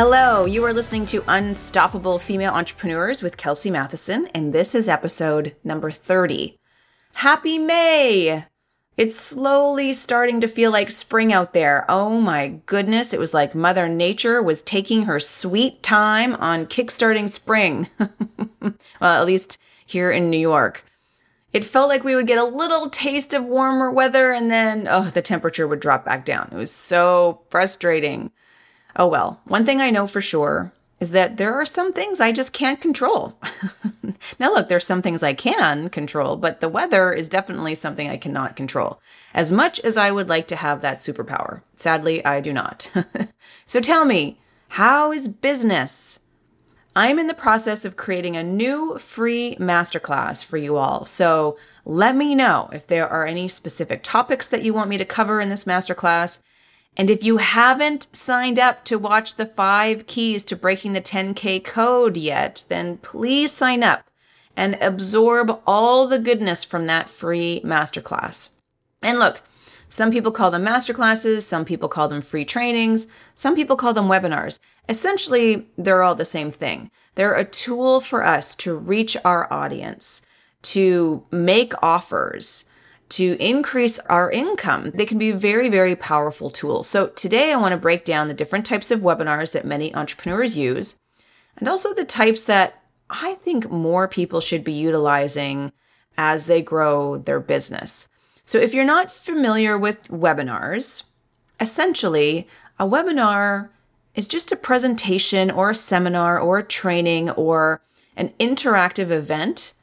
Hello, you are listening to Unstoppable Female Entrepreneurs with Kelsey Matheson, and this is episode number 30. Happy May! It's slowly starting to feel like spring out there. Oh my goodness, it was like Mother Nature was taking her sweet time on kickstarting spring. well, at least here in New York. It felt like we would get a little taste of warmer weather and then, oh, the temperature would drop back down. It was so frustrating. Oh well, one thing I know for sure is that there are some things I just can't control. now, look, there's some things I can control, but the weather is definitely something I cannot control. As much as I would like to have that superpower, sadly, I do not. so tell me, how is business? I'm in the process of creating a new free masterclass for you all. So let me know if there are any specific topics that you want me to cover in this masterclass. And if you haven't signed up to watch the five keys to breaking the 10K code yet, then please sign up and absorb all the goodness from that free masterclass. And look, some people call them masterclasses, some people call them free trainings, some people call them webinars. Essentially, they're all the same thing. They're a tool for us to reach our audience, to make offers, to increase our income. They can be very, very powerful tools. So today I want to break down the different types of webinars that many entrepreneurs use and also the types that I think more people should be utilizing as they grow their business. So if you're not familiar with webinars, essentially a webinar is just a presentation or a seminar or a training or an interactive event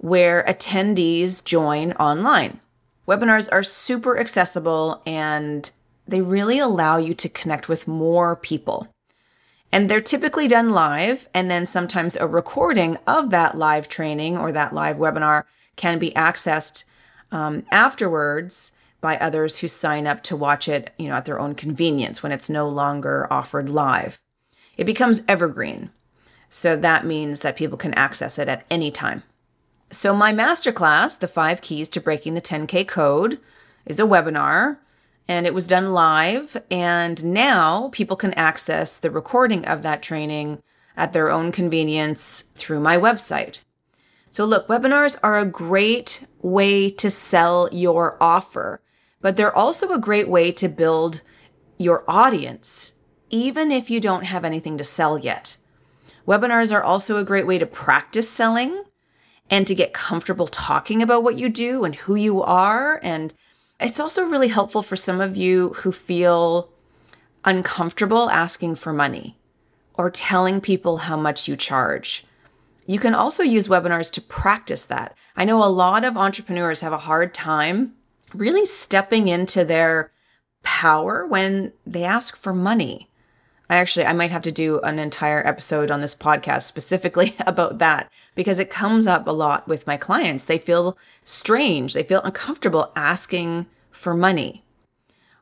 where attendees join online. Webinars are super accessible and they really allow you to connect with more people. And they're typically done live, and then sometimes a recording of that live training or that live webinar can be accessed um, afterwards by others who sign up to watch it, you know, at their own convenience when it's no longer offered live. It becomes evergreen. So that means that people can access it at any time. So, my masterclass, The Five Keys to Breaking the 10K Code, is a webinar and it was done live. And now people can access the recording of that training at their own convenience through my website. So, look, webinars are a great way to sell your offer, but they're also a great way to build your audience, even if you don't have anything to sell yet. Webinars are also a great way to practice selling and to get comfortable talking about what you do and who you are. And it's also really helpful for some of you who feel uncomfortable asking for money or telling people how much you charge. You can also use webinars to practice that. I know a lot of entrepreneurs have a hard time really stepping into their power when they ask for money. I actually I might have to do an entire episode on this podcast specifically about that because it comes up a lot with my clients. They feel strange, they feel uncomfortable asking for money.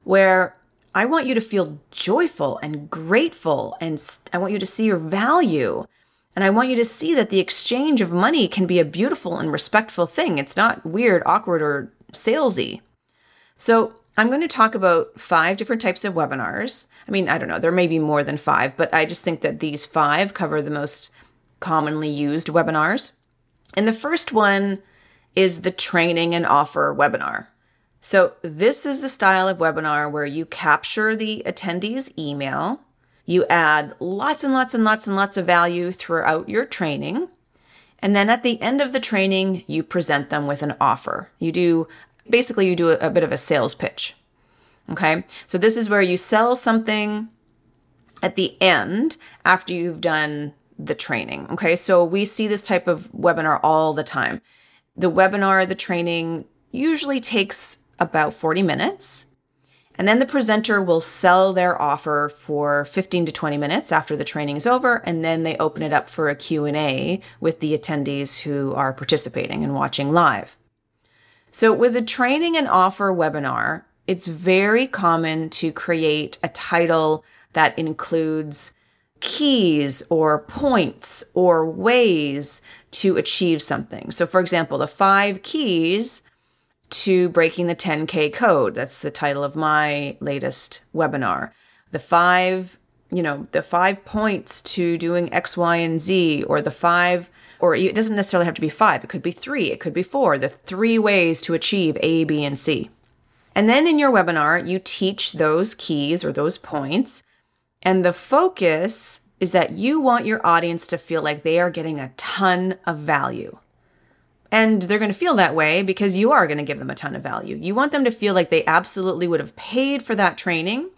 Where I want you to feel joyful and grateful and I want you to see your value. And I want you to see that the exchange of money can be a beautiful and respectful thing. It's not weird, awkward, or salesy. So, I'm going to talk about five different types of webinars I mean, I don't know, there may be more than five, but I just think that these five cover the most commonly used webinars. And the first one is the training and offer webinar. So, this is the style of webinar where you capture the attendee's email, you add lots and lots and lots and lots of value throughout your training, and then at the end of the training, you present them with an offer. You do basically you do a, a bit of a sales pitch. Okay. So this is where you sell something at the end after you've done the training. Okay. So we see this type of webinar all the time. The webinar, the training usually takes about 40 minutes. And then the presenter will sell their offer for 15 to 20 minutes after the training is over and then they open it up for a Q&A with the attendees who are participating and watching live. So with a training and offer webinar, it's very common to create a title that includes keys or points or ways to achieve something. So for example, the 5 keys to breaking the 10K code. That's the title of my latest webinar. The five, you know, the five points to doing X, Y, and Z, or the five, or it doesn't necessarily have to be five. It could be three, it could be four. The three ways to achieve A, B, and C. And then in your webinar, you teach those keys or those points. And the focus is that you want your audience to feel like they are getting a ton of value. And they're going to feel that way because you are going to give them a ton of value. You want them to feel like they absolutely would have paid for that training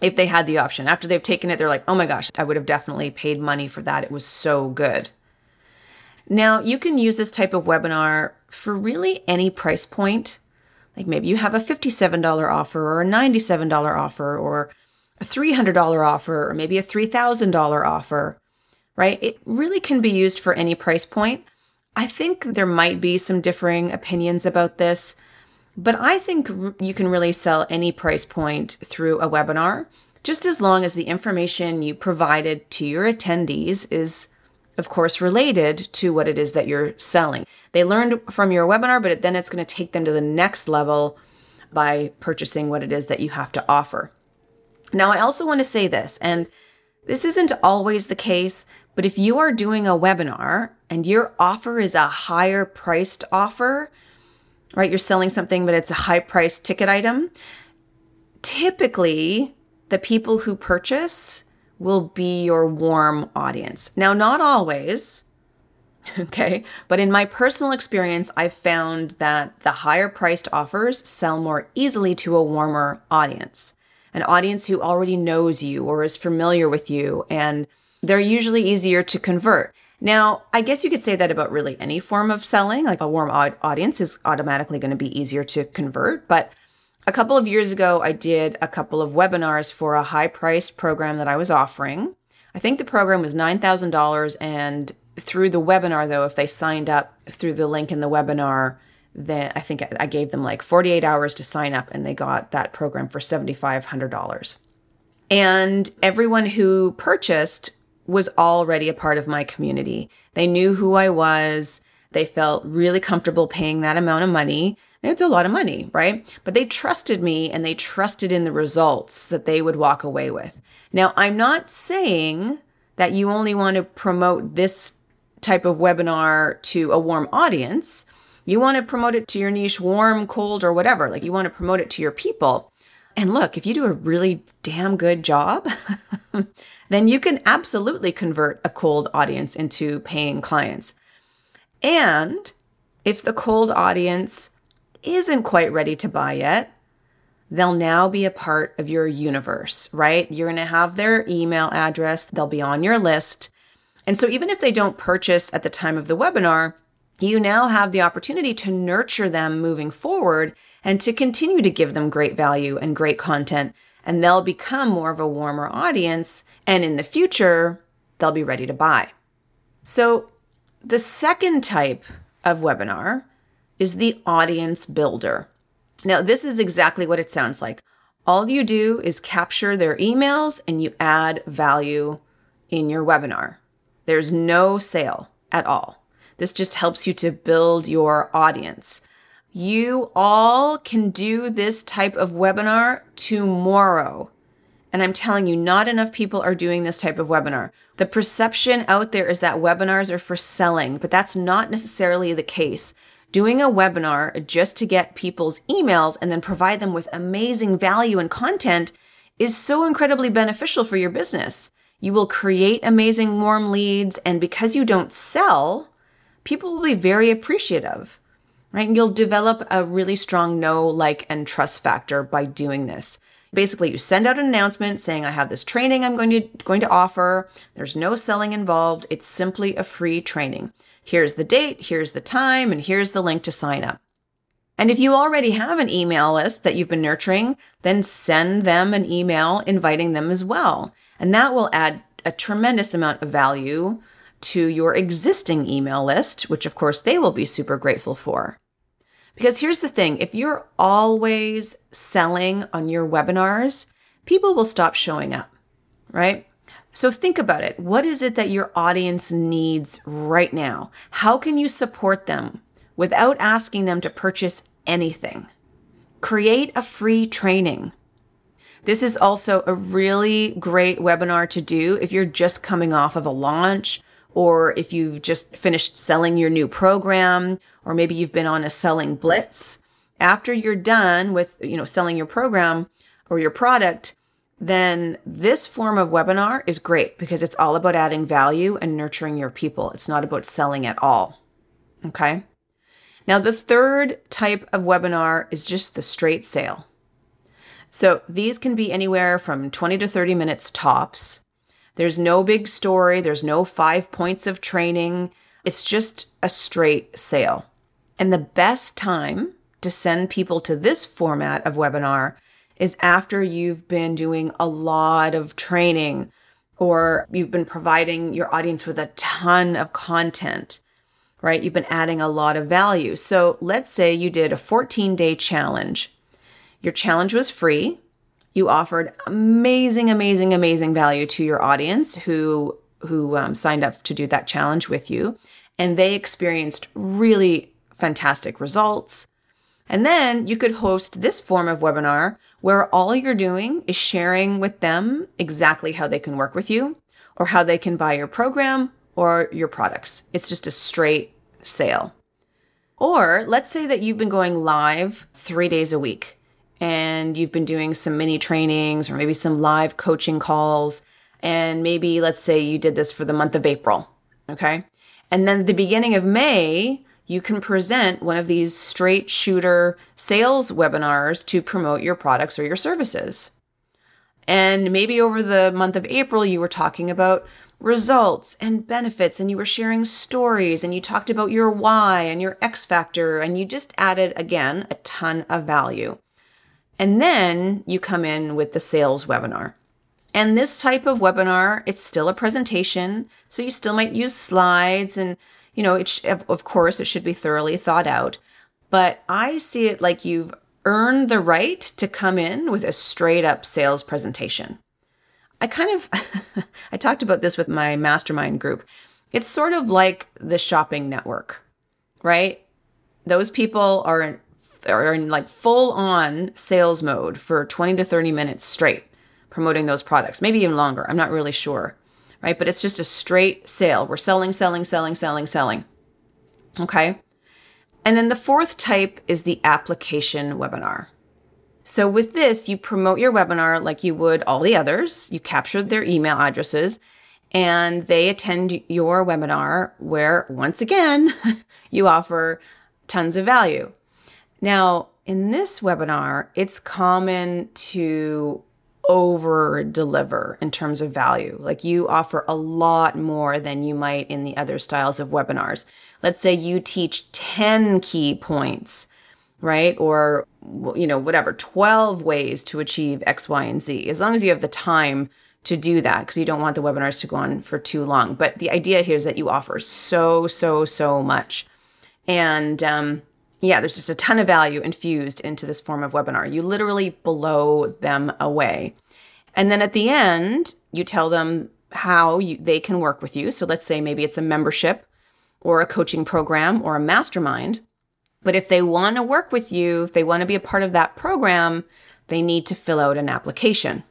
if they had the option. After they've taken it, they're like, oh my gosh, I would have definitely paid money for that. It was so good. Now, you can use this type of webinar for really any price point. Like maybe you have a $57 offer or a $97 offer or a $300 offer or maybe a $3,000 offer, right? It really can be used for any price point. I think there might be some differing opinions about this, but I think you can really sell any price point through a webinar, just as long as the information you provided to your attendees is, of course, related to what it is that you're selling. They learned from your webinar, but then it's going to take them to the next level by purchasing what it is that you have to offer. Now, I also want to say this, and this isn't always the case, but if you are doing a webinar and your offer is a higher priced offer, right? You're selling something, but it's a high priced ticket item. Typically, the people who purchase will be your warm audience. Now, not always, okay, but in my personal experience, I've found that the higher priced offers sell more easily to a warmer audience, an audience who already knows you or is familiar with you, and they're usually easier to convert. Now, I guess you could say that about really any form of selling. Like a warm audience is automatically going to be easier to convert. But a couple of years ago, I did a couple of webinars for a high priced program that I was offering. I think the program was $9,000. And through the webinar, though, if they signed up through the link in the webinar, then I think I gave them like 48 hours to sign up and they got that program for $7,500. And everyone who purchased was already a part of my community. They knew who I was. They felt really comfortable paying that amount of money. It's a lot of money, right? But they trusted me and they trusted in the results that they would walk away with. Now, I'm not saying that you only want to promote this type of webinar to a warm audience. You want to promote it to your niche, warm, cold, or whatever. Like you want to promote it to your people. And look, if you do a really damn good job, then you can absolutely convert a cold audience into paying clients. And if the cold audience isn't quite ready to buy yet, they'll now be a part of your universe, right? You're going to have their email address, they'll be on your list. And so even if they don't purchase at the time of the webinar, you now have the opportunity to nurture them moving forward and to continue to give them great value and great content. And they'll become more of a warmer audience and in the future, they'll be ready to buy. So, the second type of webinar is the audience builder. Now, this is exactly what it sounds like. All you do is capture their emails and you add value in your webinar. There's no sale at all. This just helps you to build your audience. You all can do this type of webinar tomorrow. And I'm telling you, not enough people are doing this type of webinar. The perception out there is that webinars are for selling, but that's not necessarily the case. Doing a webinar just to get people's emails and then provide them with amazing value and content is so incredibly beneficial for your business. You will create amazing warm leads, and because you don't sell, people will be very appreciative, right? And you'll develop a really strong know, like, and trust factor by doing this. Basically, you send out an announcement saying, I have this training I'm going to, going to offer. There's no selling involved. It's simply a free training. Here's the date, here's the time, and here's the link to sign up. And if you already have an email list that you've been nurturing, then send them an email inviting them as well. And that will add a tremendous amount of value to your existing email list, which of course they will be super grateful for. Because here's the thing if you're always selling on your webinars, people will stop showing up, right? So think about it. What is it that your audience needs right now? How can you support them without asking them to purchase anything? Create a free training. This is also a really great webinar to do if you're just coming off of a launch or if you've just finished selling your new program or maybe you've been on a selling blitz. After you're done with, you know, selling your program or your product, then this form of webinar is great because it's all about adding value and nurturing your people. It's not about selling at all. Okay. Now, the third type of webinar is just the straight sale. So these can be anywhere from 20 to 30 minutes tops. There's no big story, there's no five points of training. It's just a straight sale. And the best time to send people to this format of webinar is after you've been doing a lot of training or you've been providing your audience with a ton of content, right? You've been adding a lot of value. So let's say you did a 14 day challenge. Your challenge was free. You offered amazing, amazing, amazing value to your audience who who um, signed up to do that challenge with you, and they experienced really fantastic results. And then you could host this form of webinar where all you're doing is sharing with them exactly how they can work with you or how they can buy your program or your products. It's just a straight sale. Or let's say that you've been going live three days a week and you've been doing some mini trainings or maybe some live coaching calls. And maybe let's say you did this for the month of April. Okay. And then the beginning of May, you can present one of these straight shooter sales webinars to promote your products or your services. And maybe over the month of April, you were talking about results and benefits, and you were sharing stories, and you talked about your why and your X factor, and you just added again a ton of value. And then you come in with the sales webinar. And this type of webinar, it's still a presentation. So you still might use slides and you know, sh- of course it should be thoroughly thought out, but I see it like you've earned the right to come in with a straight up sales presentation. I kind of I talked about this with my mastermind group. It's sort of like the shopping network, right? Those people are in, are in like full on sales mode for 20 to 30 minutes straight promoting those products, maybe even longer. I'm not really sure right? But it's just a straight sale. We're selling, selling, selling, selling, selling. Okay. And then the fourth type is the application webinar. So with this, you promote your webinar like you would all the others. You capture their email addresses and they attend your webinar where once again, you offer tons of value. Now, in this webinar, it's common to over deliver in terms of value. Like you offer a lot more than you might in the other styles of webinars. Let's say you teach 10 key points, right? Or, you know, whatever, 12 ways to achieve X, Y, and Z, as long as you have the time to do that, because you don't want the webinars to go on for too long. But the idea here is that you offer so, so, so much. And, um, yeah, there's just a ton of value infused into this form of webinar. You literally blow them away. And then at the end, you tell them how you, they can work with you. So let's say maybe it's a membership or a coaching program or a mastermind. But if they want to work with you, if they want to be a part of that program, they need to fill out an application.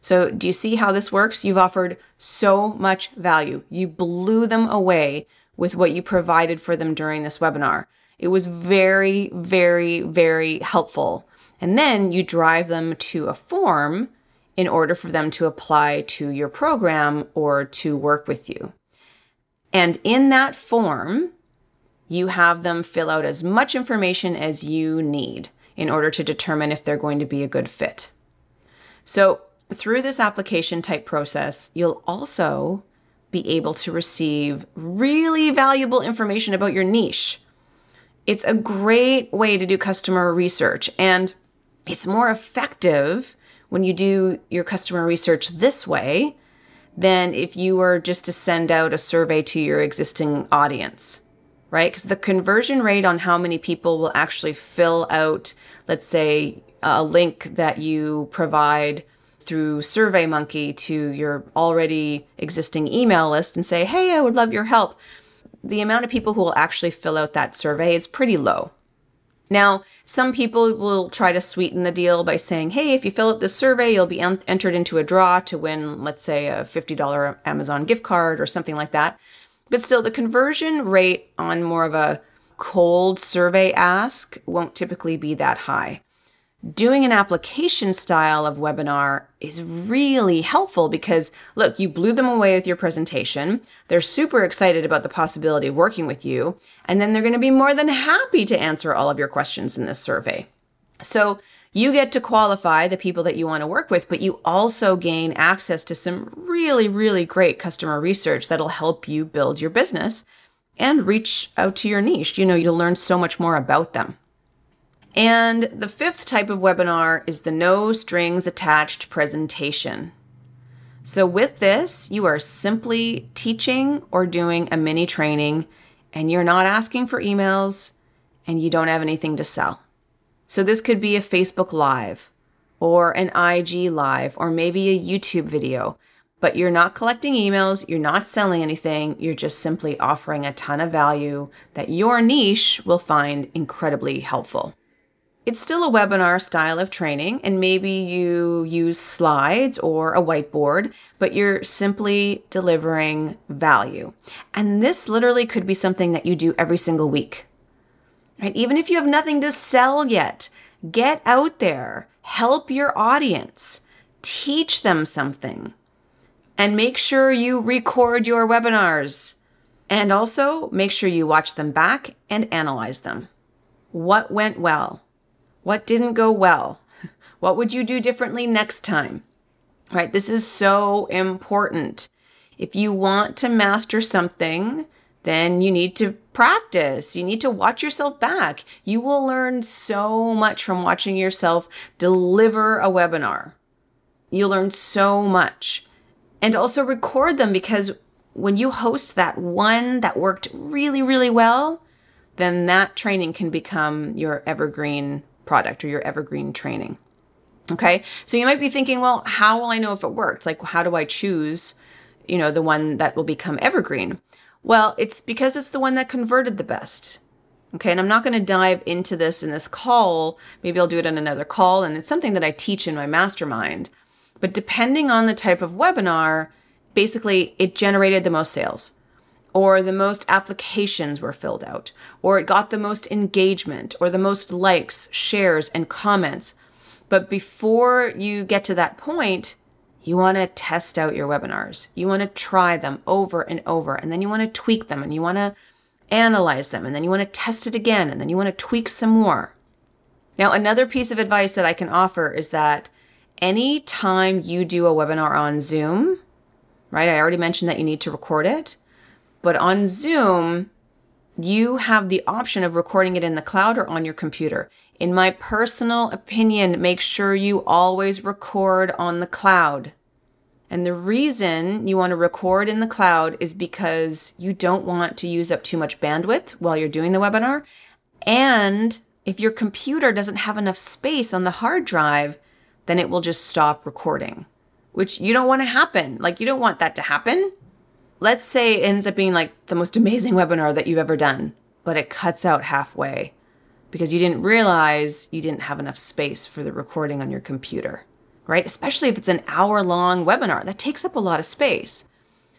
So, do you see how this works? You've offered so much value. You blew them away with what you provided for them during this webinar. It was very, very, very helpful. And then you drive them to a form in order for them to apply to your program or to work with you. And in that form, you have them fill out as much information as you need in order to determine if they're going to be a good fit. So, through this application type process, you'll also be able to receive really valuable information about your niche It's a great way to do customer research and it's more effective when you do your customer research this way than if you were just to send out a survey to your existing audience, right? Because the conversion rate on how many people will actually fill out, let's say, a link that you provide through SurveyMonkey to your already existing email list and say, hey, I would love your help. The amount of people who will actually fill out that survey is pretty low. Now, some people will try to sweeten the deal by saying, hey, if you fill out this survey, you'll be en- entered into a draw to win, let's say, a $50 Amazon gift card or something like that. But still, the conversion rate on more of a cold survey ask won't typically be that high doing an application style of webinar is really helpful because look, you blew them away with your presentation. They're super excited about the possibility of working with you. And then they're going to be more than happy to answer all of your questions in this survey. So you get to qualify the people that you want to work with, but you also gain access to some really, really great customer research that'll help you build your business and reach out to your niche. You know, you'll learn so much more about them. And the fifth type of webinar is the no strings attached presentation. So, with this, you are simply teaching or doing a mini training, and you're not asking for emails and you don't have anything to sell. So, this could be a Facebook Live or an IG Live or maybe a YouTube video, but you're not collecting emails, you're not selling anything, you're just simply offering a ton of value that your niche will find incredibly helpful. It's still a webinar style of training, and maybe you use slides or a whiteboard, but you're simply delivering value. And this literally could be something that you do every single week. Right? Even if you have nothing to sell yet, get out there, help your audience, teach them something, and make sure you record your webinars. And also make sure you watch them back and analyze them. What went well? What didn't go well? What would you do differently next time? Right? This is so important. If you want to master something, then you need to practice. You need to watch yourself back. You will learn so much from watching yourself deliver a webinar. You'll learn so much. And also record them because when you host that one that worked really, really well, then that training can become your evergreen product or your evergreen training. Okay. So you might be thinking, well, how will I know if it worked? Like, how do I choose, you know, the one that will become evergreen? Well, it's because it's the one that converted the best. Okay. And I'm not going to dive into this in this call. Maybe I'll do it in another call. And it's something that I teach in my mastermind. But depending on the type of webinar, basically it generated the most sales or the most applications were filled out, or it got the most engagement, or the most likes, shares, and comments. But before you get to that point, you want to test out your webinars. You want to try them over and over, and then you want to tweak them, and you want to analyze them, and then you want to test it again, and then you want to tweak some more. Now, another piece of advice that I can offer is that anytime you do a webinar on Zoom, right? I already mentioned that you need to record it. But on Zoom, you have the option of recording it in the cloud or on your computer. In my personal opinion, make sure you always record on the cloud. And the reason you want to record in the cloud is because you don't want to use up too much bandwidth while you're doing the webinar. And if your computer doesn't have enough space on the hard drive, then it will just stop recording, which you don't want to happen. Like, you don't want that to happen let's say it ends up being like the most amazing webinar that you've ever done, but it cuts out halfway because you didn't realize you didn't have enough space for the recording on your computer, right? Especially if it's an hour long webinar, that takes up a lot of space.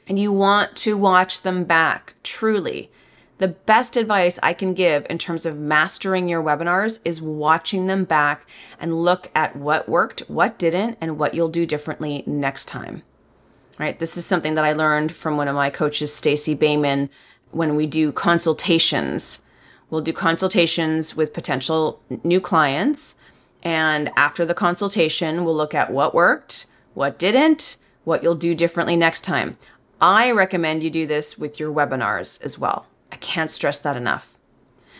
And you want to watch them back, truly. The best advice I can give in terms of mastering your webinars is watching them back and look at what worked, what didn't, and what you'll do differently next time right? This is something that I learned from one of my coaches, Stacey Boehman, when we do consultations. We'll do consultations with potential new clients. And after the consultation, we'll look at what worked, what didn't, what you'll do differently next time. I recommend you do this with your webinars as well. I can't stress that enough.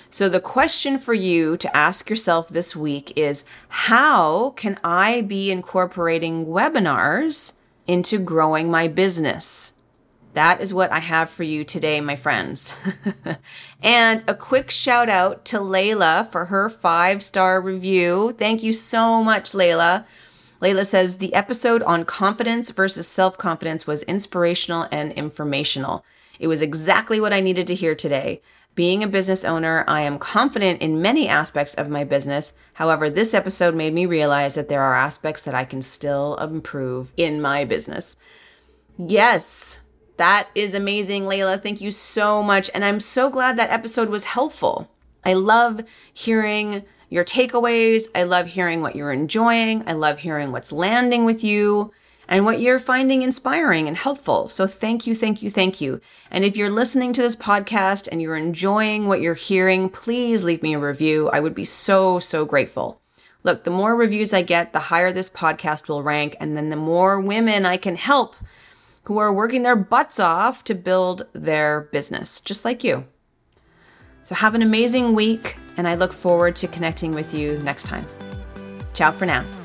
So, the question for you to ask yourself this week is how can I be incorporating webinars into growing my business? That is what I have for you today, my friends. and a quick shout out to Layla for her five star review. Thank you so much, Layla. Layla says the episode on confidence versus self confidence was inspirational and informational. It was exactly what I needed to hear today. Being a business owner, I am confident in many aspects of my business. However, this episode made me realize that there are aspects that I can still improve in my business. Yes, that is amazing, Layla. Thank you so much. And I'm so glad that episode was helpful. I love hearing your takeaways. I love hearing what you're enjoying. I love hearing what's landing with you and what you're finding inspiring and helpful. So thank you, thank you, thank you. And if you're listening to this podcast and you're enjoying what you're hearing, please leave me a review. I would be so, so grateful. Look, the more reviews I get, the higher this podcast will rank, and then the more women I can help who are working their butts off to build their business, just like you. So have an amazing week, and I look forward to connecting with you next time. Ciao for now.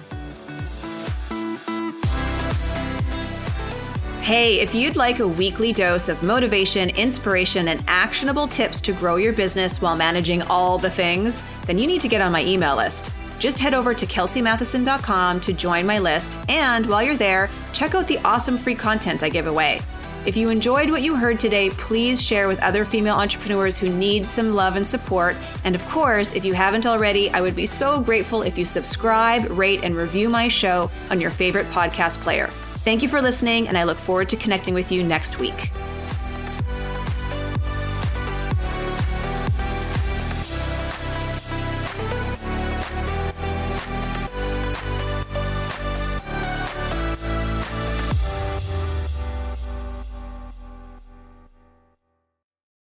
Hey, if you'd like a weekly dose of motivation, inspiration, and actionable tips to grow your business while managing all the things, then you need to get on my email list. Just head over to kelseymatheson.com to join my list, and while you're there, check out the awesome free content I give away. If you enjoyed what you heard today, please share with other female entrepreneurs who need some love and support. And of course, if you haven't already, I would be so grateful if you subscribe, rate, and review my show on your favorite podcast player. Thank you for listening, and I look forward to connecting with you next week.